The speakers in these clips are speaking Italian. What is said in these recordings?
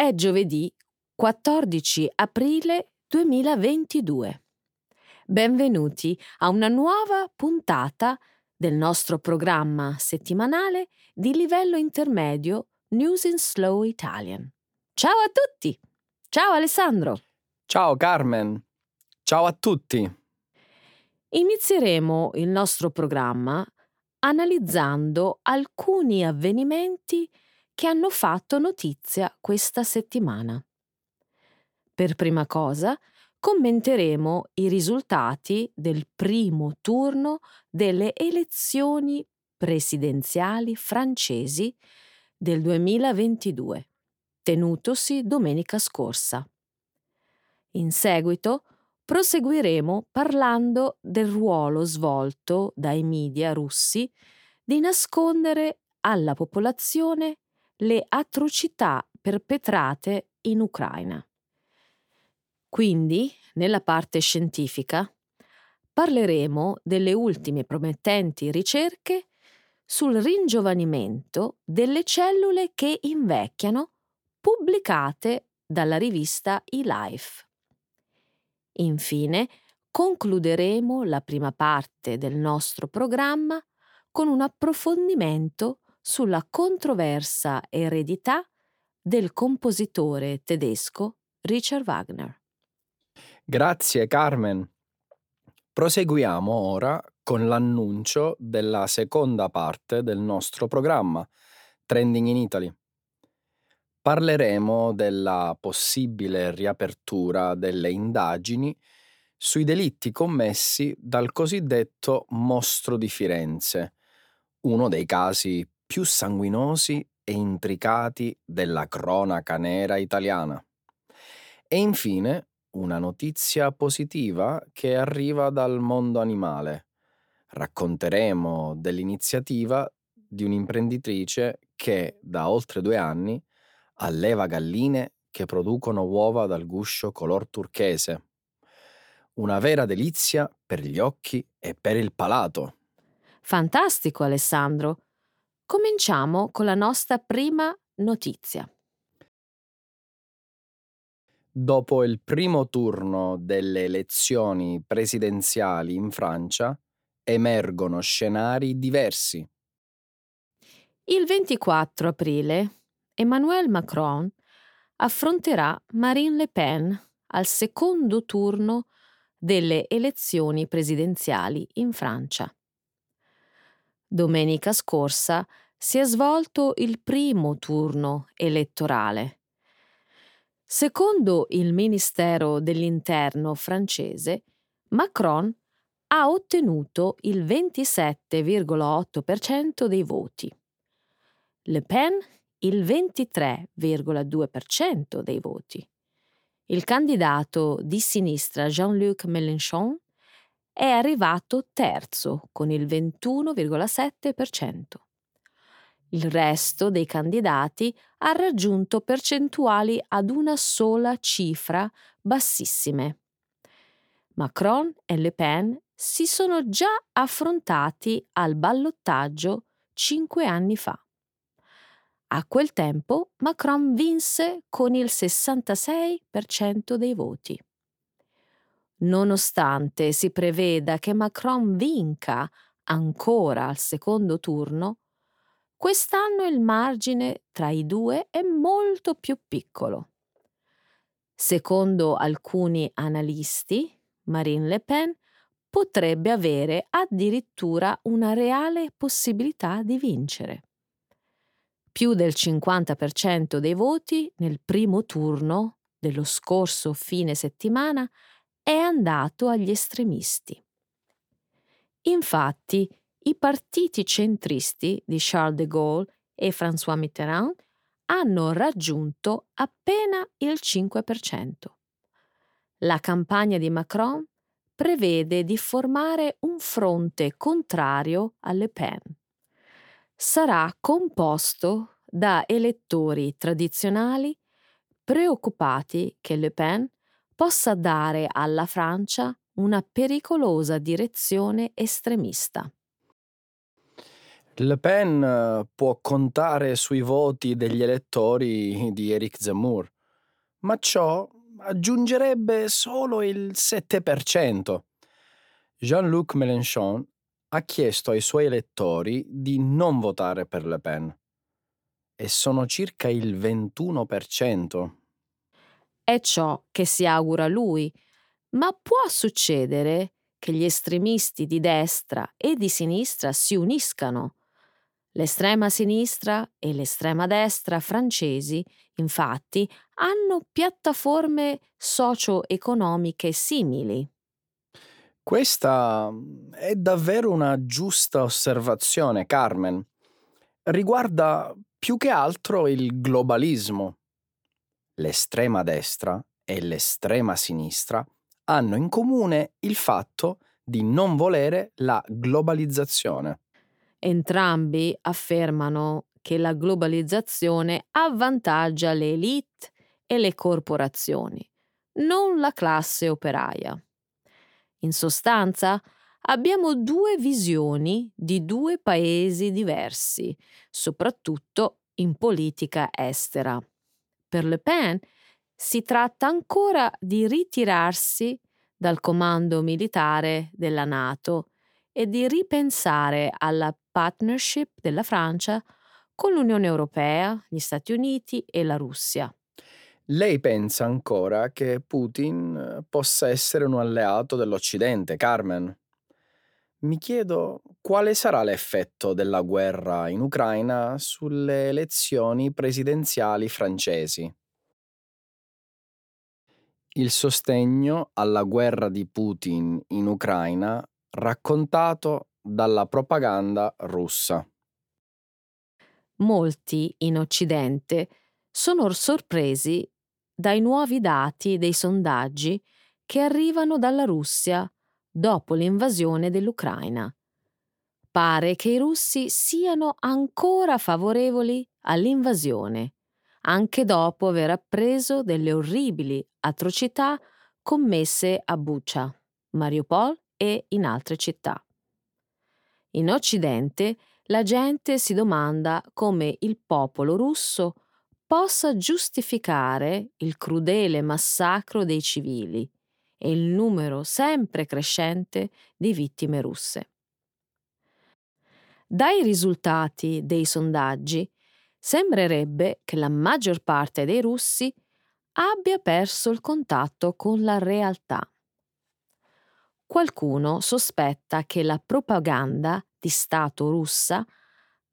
È giovedì 14 aprile 2022. Benvenuti a una nuova puntata del nostro programma settimanale di livello intermedio News in Slow Italian. Ciao a tutti! Ciao Alessandro! Ciao Carmen! Ciao a tutti! Inizieremo il nostro programma analizzando alcuni avvenimenti che hanno fatto notizia questa settimana. Per prima cosa, commenteremo i risultati del primo turno delle elezioni presidenziali francesi del 2022, tenutosi domenica scorsa. In seguito proseguiremo parlando del ruolo svolto dai media russi di nascondere alla popolazione le atrocità perpetrate in Ucraina. Quindi, nella parte scientifica, parleremo delle ultime promettenti ricerche sul ringiovanimento delle cellule che invecchiano pubblicate dalla rivista eLife. Infine, concluderemo la prima parte del nostro programma con un approfondimento sulla controversa eredità del compositore tedesco Richard Wagner. Grazie Carmen. Proseguiamo ora con l'annuncio della seconda parte del nostro programma, Trending in Italy. Parleremo della possibile riapertura delle indagini sui delitti commessi dal cosiddetto mostro di Firenze, uno dei casi più sanguinosi e intricati della cronaca nera italiana. E infine una notizia positiva che arriva dal mondo animale. Racconteremo dell'iniziativa di un'imprenditrice che da oltre due anni alleva galline che producono uova dal guscio color turchese. Una vera delizia per gli occhi e per il palato. Fantastico Alessandro! Cominciamo con la nostra prima notizia. Dopo il primo turno delle elezioni presidenziali in Francia, emergono scenari diversi. Il 24 aprile Emmanuel Macron affronterà Marine Le Pen al secondo turno delle elezioni presidenziali in Francia. Domenica scorsa si è svolto il primo turno elettorale Secondo il Ministero dell'Interno francese, Macron ha ottenuto il 27,8% dei voti, Le Pen il 23,2% dei voti. Il candidato di sinistra Jean-Luc Mélenchon è arrivato terzo con il 21,7%. Il resto dei candidati ha raggiunto percentuali ad una sola cifra bassissime. Macron e Le Pen si sono già affrontati al ballottaggio cinque anni fa. A quel tempo Macron vinse con il 66% dei voti. Nonostante si preveda che Macron vinca ancora al secondo turno, Quest'anno il margine tra i due è molto più piccolo. Secondo alcuni analisti, Marine Le Pen potrebbe avere addirittura una reale possibilità di vincere. Più del 50% dei voti nel primo turno dello scorso fine settimana è andato agli estremisti. Infatti, i partiti centristi di Charles de Gaulle e François Mitterrand hanno raggiunto appena il 5%. La campagna di Macron prevede di formare un fronte contrario alle Pen. Sarà composto da elettori tradizionali preoccupati che Le Pen possa dare alla Francia una pericolosa direzione estremista. Le Pen eh, può contare sui voti degli elettori di Eric Zemmour, ma ciò aggiungerebbe solo il 7%. Jean-Luc Mélenchon ha chiesto ai suoi elettori di non votare per Le Pen e sono circa il 21%. È ciò che si augura lui, ma può succedere che gli estremisti di destra e di sinistra si uniscano. L'estrema sinistra e l'estrema destra francesi, infatti, hanno piattaforme socio-economiche simili. Questa è davvero una giusta osservazione, Carmen. Riguarda più che altro il globalismo. L'estrema destra e l'estrema sinistra hanno in comune il fatto di non volere la globalizzazione. Entrambi affermano che la globalizzazione avvantaggia le elite e le corporazioni, non la classe operaia. In sostanza, abbiamo due visioni di due paesi diversi, soprattutto in politica estera. Per Le Pen si tratta ancora di ritirarsi dal comando militare della Nato e di ripensare alla partnership della Francia con l'Unione Europea, gli Stati Uniti e la Russia. Lei pensa ancora che Putin eh, possa essere un alleato dell'Occidente, Carmen? Mi chiedo quale sarà l'effetto della guerra in Ucraina sulle elezioni presidenziali francesi. Il sostegno alla guerra di Putin in Ucraina raccontato dalla propaganda russa. Molti in Occidente sono sorpresi dai nuovi dati dei sondaggi che arrivano dalla Russia dopo l'invasione dell'Ucraina. Pare che i russi siano ancora favorevoli all'invasione, anche dopo aver appreso delle orribili atrocità commesse a Bucha, Mariupol e in altre città. In Occidente la gente si domanda come il popolo russo possa giustificare il crudele massacro dei civili e il numero sempre crescente di vittime russe. Dai risultati dei sondaggi sembrerebbe che la maggior parte dei russi abbia perso il contatto con la realtà. Qualcuno sospetta che la propaganda di Stato russa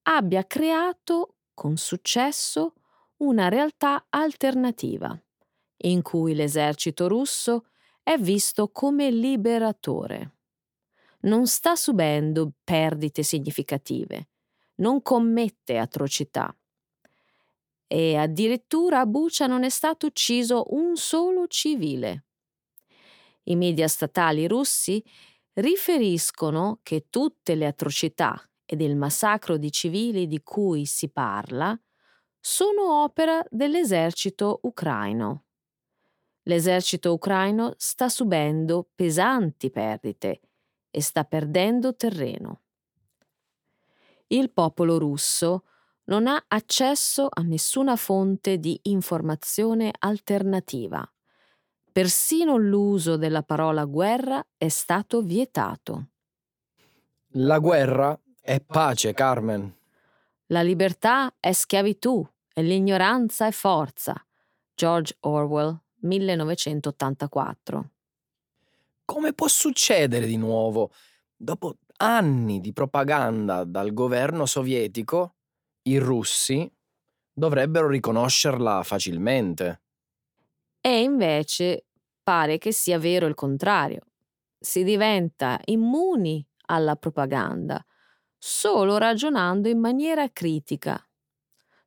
abbia creato con successo una realtà alternativa, in cui l'esercito russo è visto come liberatore. Non sta subendo perdite significative, non commette atrocità. E addirittura a Bucia non è stato ucciso un solo civile. I media statali russi riferiscono che tutte le atrocità ed il massacro di civili di cui si parla sono opera dell'esercito ucraino. L'esercito ucraino sta subendo pesanti perdite e sta perdendo terreno. Il popolo russo non ha accesso a nessuna fonte di informazione alternativa. Persino l'uso della parola guerra è stato vietato. La guerra è pace, Carmen. La libertà è schiavitù e l'ignoranza è forza. George Orwell, 1984. Come può succedere di nuovo? Dopo anni di propaganda dal governo sovietico, i russi dovrebbero riconoscerla facilmente. E invece pare che sia vero il contrario. Si diventa immuni alla propaganda solo ragionando in maniera critica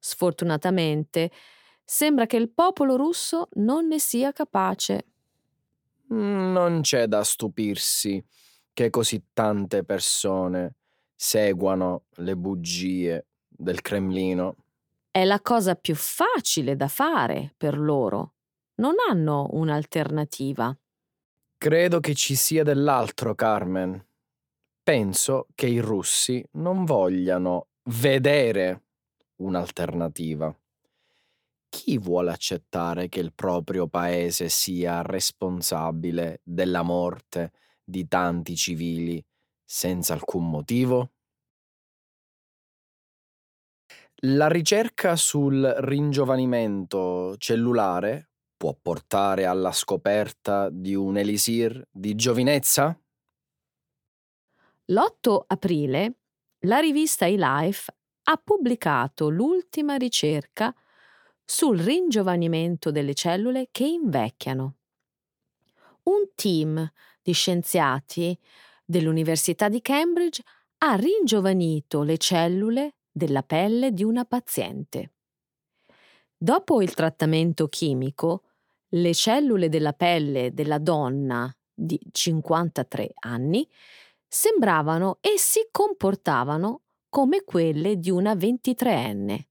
Sfortunatamente, sembra che il popolo russo non ne sia capace. Mm, non c'è da stupirsi che così tante persone seguano le bugie del Cremlino. È la cosa più facile da fare per loro. Non hanno un'alternativa. Credo che ci sia dell'altro, Carmen. Penso che i russi non vogliano vedere un'alternativa. Chi vuole accettare che il proprio paese sia responsabile della morte di tanti civili senza alcun motivo? La ricerca sul ringiovanimento cellulare può portare alla scoperta di un elisir di giovinezza? L'8 aprile la rivista eLife ha pubblicato l'ultima ricerca sul ringiovanimento delle cellule che invecchiano. Un team di scienziati dell'Università di Cambridge ha ringiovanito le cellule della pelle di una paziente. Dopo il trattamento chimico, le cellule della pelle della donna di 53 anni sembravano e si comportavano come quelle di una 23enne.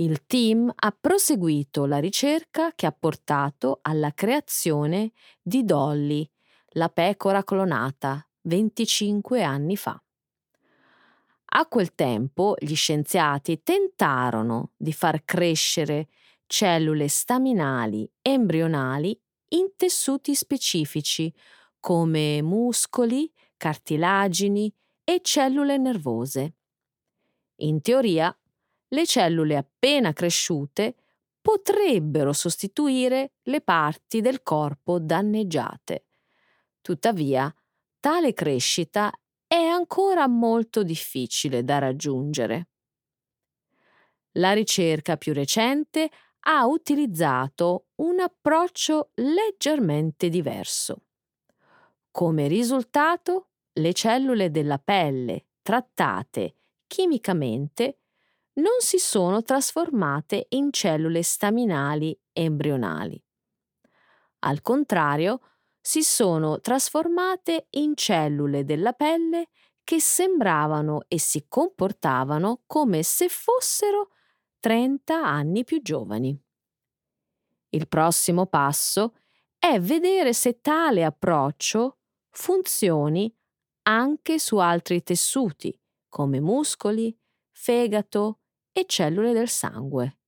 Il team ha proseguito la ricerca che ha portato alla creazione di Dolly, la pecora clonata, 25 anni fa. A quel tempo gli scienziati tentarono di far crescere cellule staminali embrionali in tessuti specifici come muscoli, cartilagini e cellule nervose. In teoria, le cellule appena cresciute potrebbero sostituire le parti del corpo danneggiate. Tuttavia, tale crescita è ancora molto difficile da raggiungere. La ricerca più recente ha utilizzato un approccio leggermente diverso. Come risultato, le cellule della pelle trattate chimicamente non si sono trasformate in cellule staminali embrionali. Al contrario, si sono trasformate in cellule della pelle che sembravano e si comportavano come se fossero 30 anni più giovani. Il prossimo passo è vedere se tale approccio funzioni anche su altri tessuti come muscoli, fegato e cellule del sangue.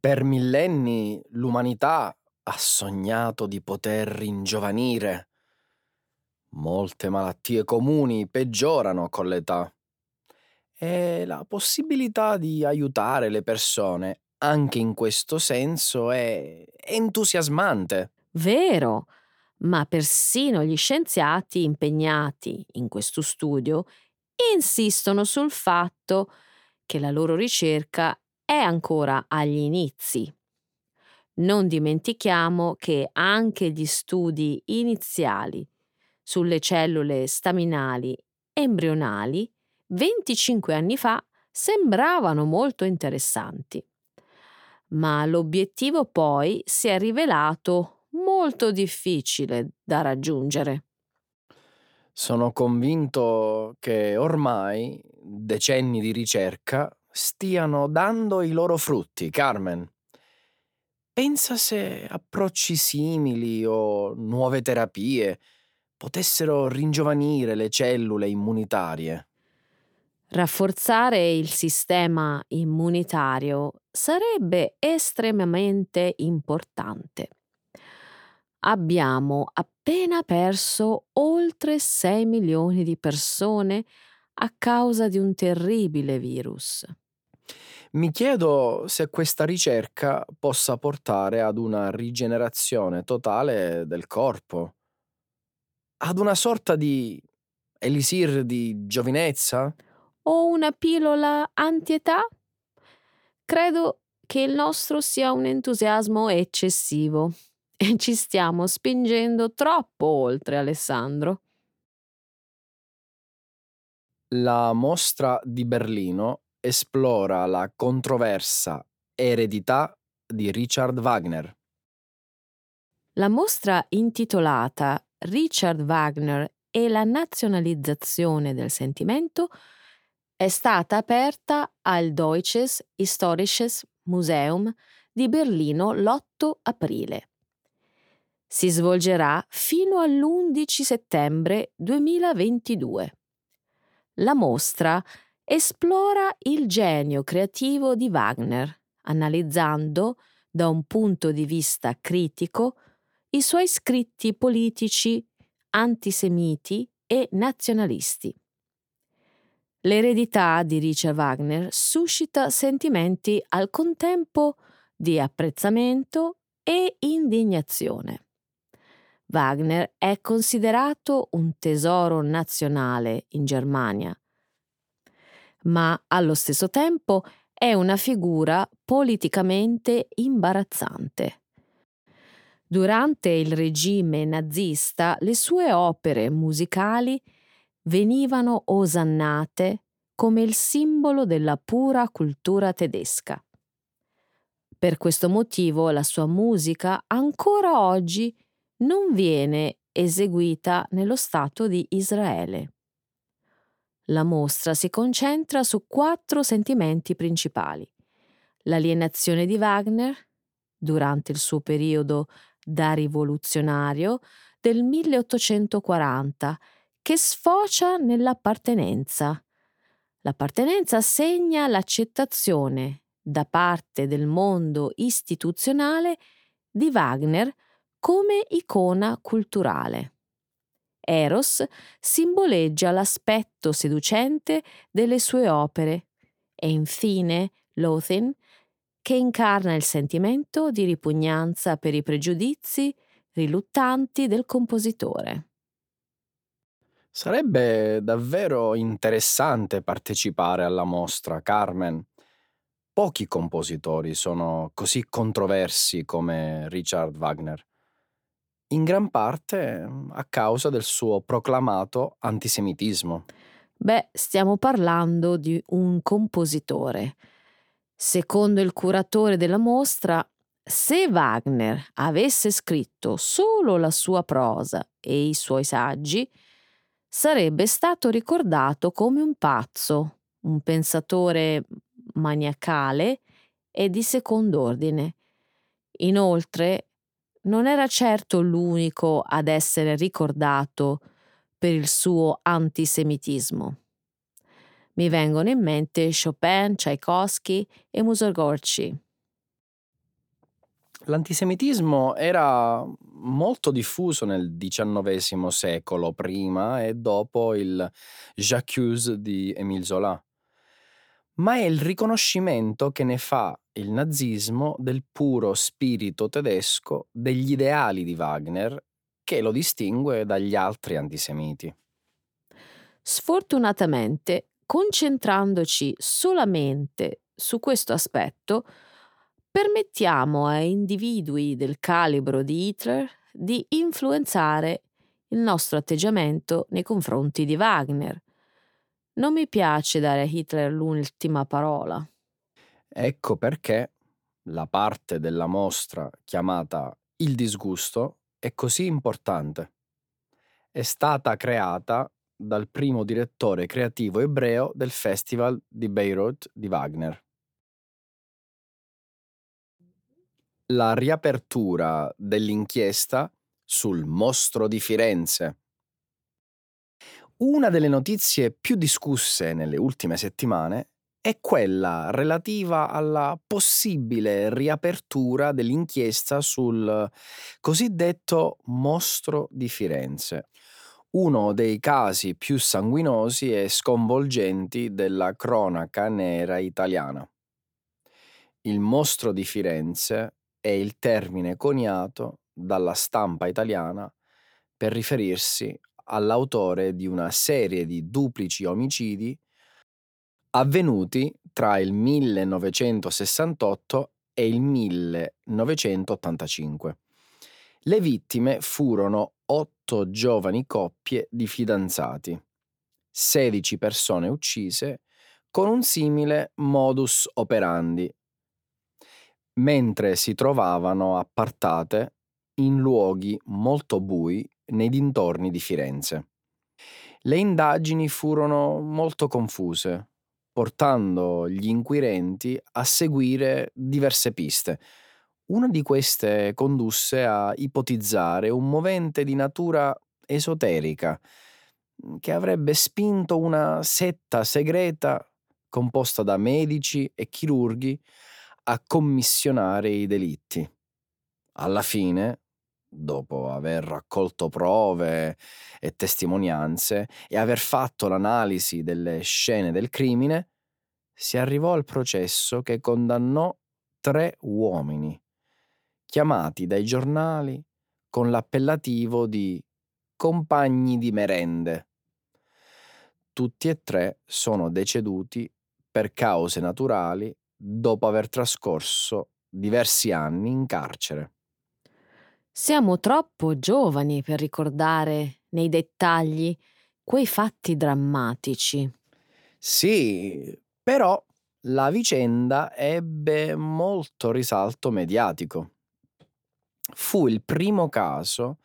Per millenni l'umanità ha sognato di poter ringiovanire. Molte malattie comuni peggiorano con l'età e la possibilità di aiutare le persone anche in questo senso è entusiasmante. Vero, ma persino gli scienziati impegnati in questo studio insistono sul fatto che la loro ricerca è ancora agli inizi. Non dimentichiamo che anche gli studi iniziali sulle cellule staminali embrionali 25 anni fa sembravano molto interessanti. Ma l'obiettivo poi si è rivelato molto difficile da raggiungere. Sono convinto che ormai decenni di ricerca stiano dando i loro frutti, Carmen. Pensa se approcci simili o nuove terapie potessero ringiovanire le cellule immunitarie. Rafforzare il sistema immunitario sarebbe estremamente importante. Abbiamo appena perso oltre 6 milioni di persone a causa di un terribile virus. Mi chiedo se questa ricerca possa portare ad una rigenerazione totale del corpo, ad una sorta di elisir di giovinezza? O una pillola antietà? Credo che il nostro sia un entusiasmo eccessivo e ci stiamo spingendo troppo oltre, Alessandro. La mostra di Berlino esplora la controversa eredità di Richard Wagner. La mostra intitolata Richard Wagner e la nazionalizzazione del sentimento è stata aperta al Deutsches Historisches Museum di Berlino l'8 aprile. Si svolgerà fino all'11 settembre 2022. La mostra esplora il genio creativo di Wagner, analizzando da un punto di vista critico i suoi scritti politici antisemiti e nazionalisti. L'eredità di Richard Wagner suscita sentimenti al contempo di apprezzamento e indignazione. Wagner è considerato un tesoro nazionale in Germania, ma allo stesso tempo è una figura politicamente imbarazzante. Durante il regime nazista le sue opere musicali venivano osannate come il simbolo della pura cultura tedesca. Per questo motivo la sua musica ancora oggi non viene eseguita nello Stato di Israele. La mostra si concentra su quattro sentimenti principali. L'alienazione di Wagner, durante il suo periodo da rivoluzionario del 1840, che sfocia nell'appartenenza. L'appartenenza segna l'accettazione da parte del mondo istituzionale di Wagner come icona culturale. Eros simboleggia l'aspetto seducente delle sue opere e infine Lothin che incarna il sentimento di ripugnanza per i pregiudizi riluttanti del compositore. Sarebbe davvero interessante partecipare alla mostra, Carmen. Pochi compositori sono così controversi come Richard Wagner in gran parte mm, a causa del suo proclamato antisemitismo. Beh, stiamo parlando di un compositore. Secondo il curatore della mostra, se Wagner avesse scritto solo la sua prosa e i suoi saggi, sarebbe stato ricordato come un pazzo, un pensatore maniacale e di second'ordine. Inoltre non era certo l'unico ad essere ricordato per il suo antisemitismo. Mi vengono in mente Chopin, Tchaikovsky e Mussorgsky. L'antisemitismo era molto diffuso nel XIX secolo, prima e dopo il J'accuse di Émile Zola ma è il riconoscimento che ne fa il nazismo del puro spirito tedesco degli ideali di Wagner che lo distingue dagli altri antisemiti. Sfortunatamente, concentrandoci solamente su questo aspetto, permettiamo a individui del calibro di Hitler di influenzare il nostro atteggiamento nei confronti di Wagner, non mi piace dare a Hitler l'ultima parola. Ecco perché la parte della mostra chiamata Il disgusto è così importante. È stata creata dal primo direttore creativo ebreo del Festival di Beirut di Wagner. La riapertura dell'inchiesta sul mostro di Firenze una delle notizie più discusse nelle ultime settimane è quella relativa alla possibile riapertura dell'inchiesta sul cosiddetto mostro di Firenze, uno dei casi più sanguinosi e sconvolgenti della cronaca nera italiana. Il mostro di Firenze è il termine coniato dalla stampa italiana per riferirsi all'autore di una serie di duplici omicidi avvenuti tra il 1968 e il 1985. Le vittime furono otto giovani coppie di fidanzati, 16 persone uccise con un simile modus operandi, mentre si trovavano appartate in luoghi molto bui nei dintorni di Firenze. Le indagini furono molto confuse, portando gli inquirenti a seguire diverse piste. Una di queste condusse a ipotizzare un movente di natura esoterica, che avrebbe spinto una setta segreta composta da medici e chirurghi a commissionare i delitti. Alla fine, dopo aver raccolto prove e testimonianze e aver fatto l'analisi delle scene del crimine, si arrivò al processo che condannò tre uomini, chiamati dai giornali con l'appellativo di compagni di merende. Tutti e tre sono deceduti per cause naturali dopo aver trascorso diversi anni in carcere. Siamo troppo giovani per ricordare nei dettagli quei fatti drammatici. Sì, però la vicenda ebbe molto risalto mediatico. Fu il primo caso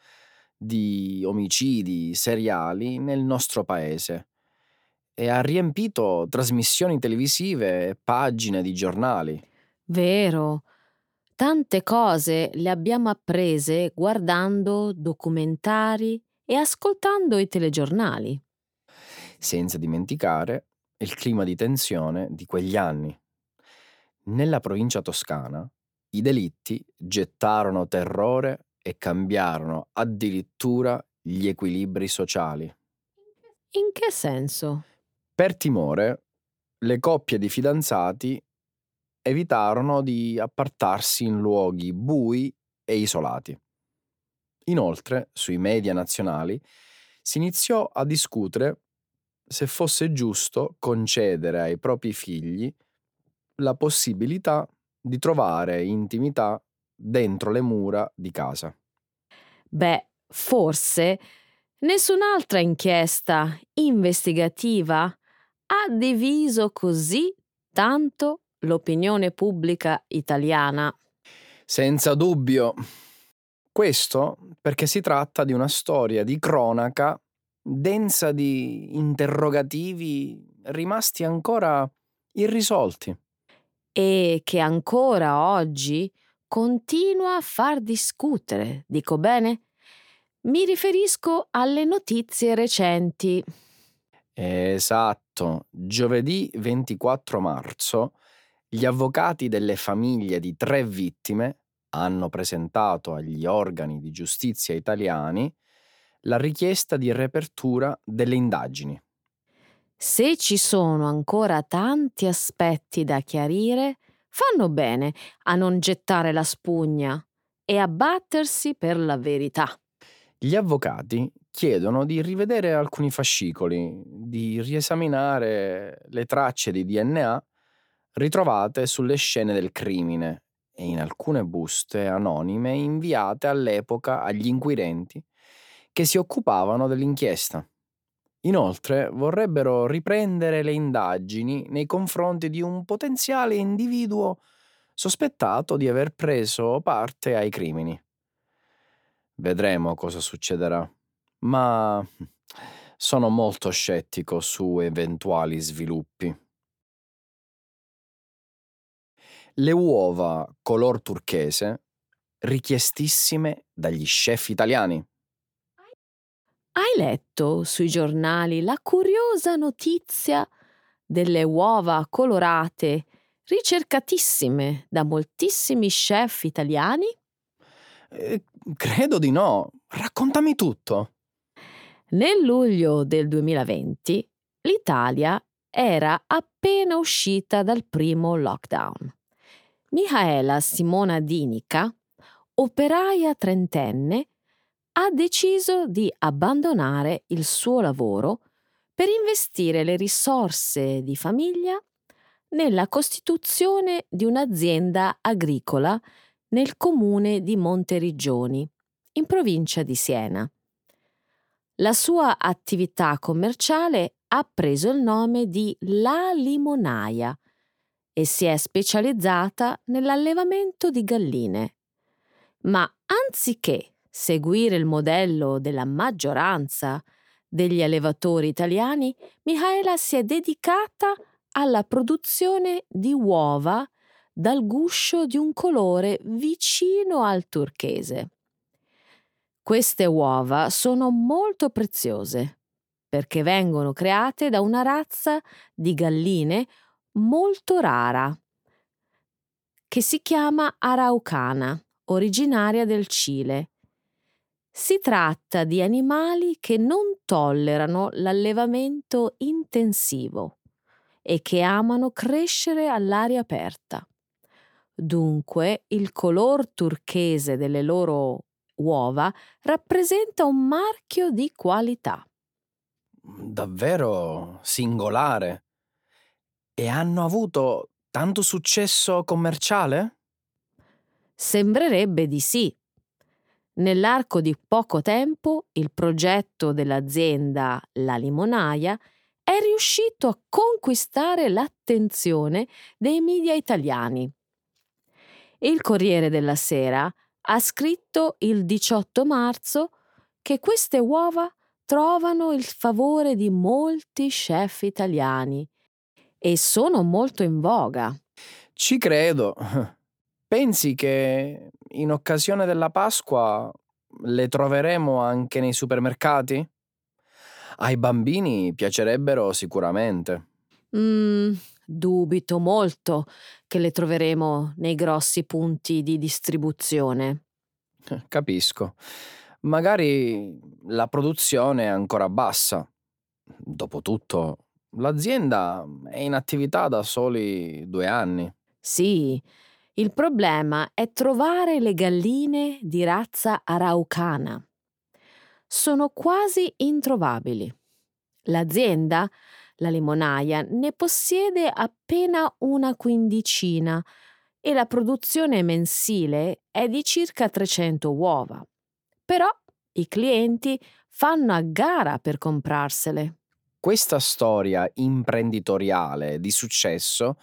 di omicidi seriali nel nostro paese e ha riempito trasmissioni televisive e pagine di giornali. Vero. Tante cose le abbiamo apprese guardando documentari e ascoltando i telegiornali. Senza dimenticare il clima di tensione di quegli anni. Nella provincia toscana i delitti gettarono terrore e cambiarono addirittura gli equilibri sociali. In che senso? Per timore, le coppie di fidanzati evitarono di appartarsi in luoghi bui e isolati. Inoltre, sui media nazionali si iniziò a discutere se fosse giusto concedere ai propri figli la possibilità di trovare intimità dentro le mura di casa. Beh, forse nessun'altra inchiesta investigativa ha diviso così tanto l'opinione pubblica italiana. Senza dubbio. Questo perché si tratta di una storia di cronaca densa di interrogativi rimasti ancora irrisolti. E che ancora oggi continua a far discutere, dico bene? Mi riferisco alle notizie recenti. Esatto, giovedì 24 marzo gli avvocati delle famiglie di tre vittime hanno presentato agli organi di giustizia italiani la richiesta di riapertura delle indagini. Se ci sono ancora tanti aspetti da chiarire, fanno bene a non gettare la spugna e a battersi per la verità. Gli avvocati chiedono di rivedere alcuni fascicoli, di riesaminare le tracce di DNA ritrovate sulle scene del crimine e in alcune buste anonime inviate all'epoca agli inquirenti che si occupavano dell'inchiesta. Inoltre vorrebbero riprendere le indagini nei confronti di un potenziale individuo sospettato di aver preso parte ai crimini. Vedremo cosa succederà, ma sono molto scettico su eventuali sviluppi. Le uova color turchese richiestissime dagli chef italiani. Hai letto sui giornali la curiosa notizia delle uova colorate ricercatissime da moltissimi chef italiani? Eh, credo di no. Raccontami tutto. Nel luglio del 2020 l'Italia era appena uscita dal primo lockdown. Michaela Simona Dinica, operaia trentenne, ha deciso di abbandonare il suo lavoro per investire le risorse di famiglia nella costituzione di un'azienda agricola nel comune di Monteriggioni, in provincia di Siena. La sua attività commerciale ha preso il nome di La Limonaia e si è specializzata nell'allevamento di galline. Ma anziché seguire il modello della maggioranza degli allevatori italiani, Michaela si è dedicata alla produzione di uova dal guscio di un colore vicino al turchese. Queste uova sono molto preziose perché vengono create da una razza di galline molto rara che si chiama araucana, originaria del Cile. Si tratta di animali che non tollerano l'allevamento intensivo e che amano crescere all'aria aperta. Dunque il color turchese delle loro uova rappresenta un marchio di qualità. Davvero singolare. E hanno avuto tanto successo commerciale? Sembrerebbe di sì. Nell'arco di poco tempo il progetto dell'azienda La Limonaia è riuscito a conquistare l'attenzione dei media italiani. Il Corriere della Sera ha scritto il 18 marzo che queste uova trovano il favore di molti chef italiani e sono molto in voga. Ci credo. Pensi che in occasione della Pasqua le troveremo anche nei supermercati? Ai bambini piacerebbero sicuramente. Mm, dubito molto che le troveremo nei grossi punti di distribuzione. Capisco. Magari la produzione è ancora bassa. Dopotutto, l'azienda è in attività da soli due anni. Sì, il problema è trovare le galline di razza araucana. Sono quasi introvabili. L'azienda, la limonaia, ne possiede appena una quindicina e la produzione mensile è di circa 300 uova. Però i clienti fanno a gara per comprarsele. Questa storia imprenditoriale di successo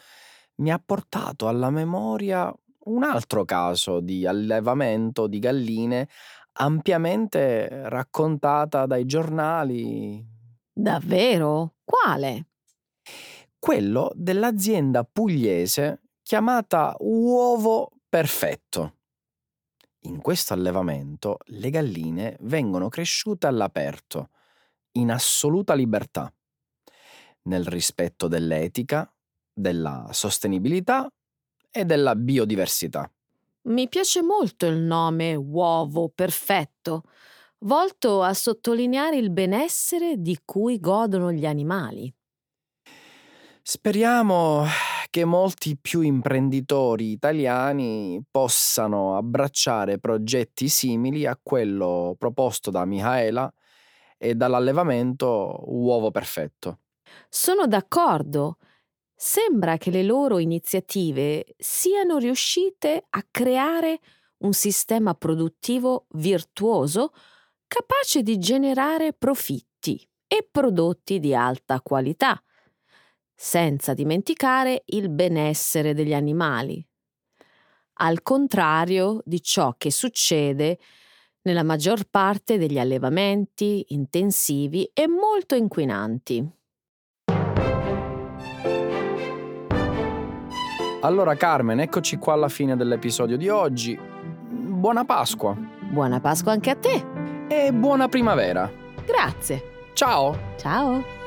mi ha portato alla memoria un altro caso di allevamento di galline ampiamente raccontata dai giornali. Davvero? Quale? Quello dell'azienda pugliese chiamata Uovo Perfetto. In questo allevamento le galline vengono cresciute all'aperto, in assoluta libertà, nel rispetto dell'etica, della sostenibilità e della biodiversità. Mi piace molto il nome uovo perfetto, volto a sottolineare il benessere di cui godono gli animali. Speriamo che molti più imprenditori italiani possano abbracciare progetti simili a quello proposto da Michaela e dall'allevamento Uovo Perfetto. Sono d'accordo. Sembra che le loro iniziative siano riuscite a creare un sistema produttivo virtuoso capace di generare profitti e prodotti di alta qualità senza dimenticare il benessere degli animali. Al contrario di ciò che succede nella maggior parte degli allevamenti intensivi e molto inquinanti. Allora Carmen, eccoci qua alla fine dell'episodio di oggi. Buona Pasqua. Buona Pasqua anche a te. E buona primavera. Grazie. Ciao. Ciao.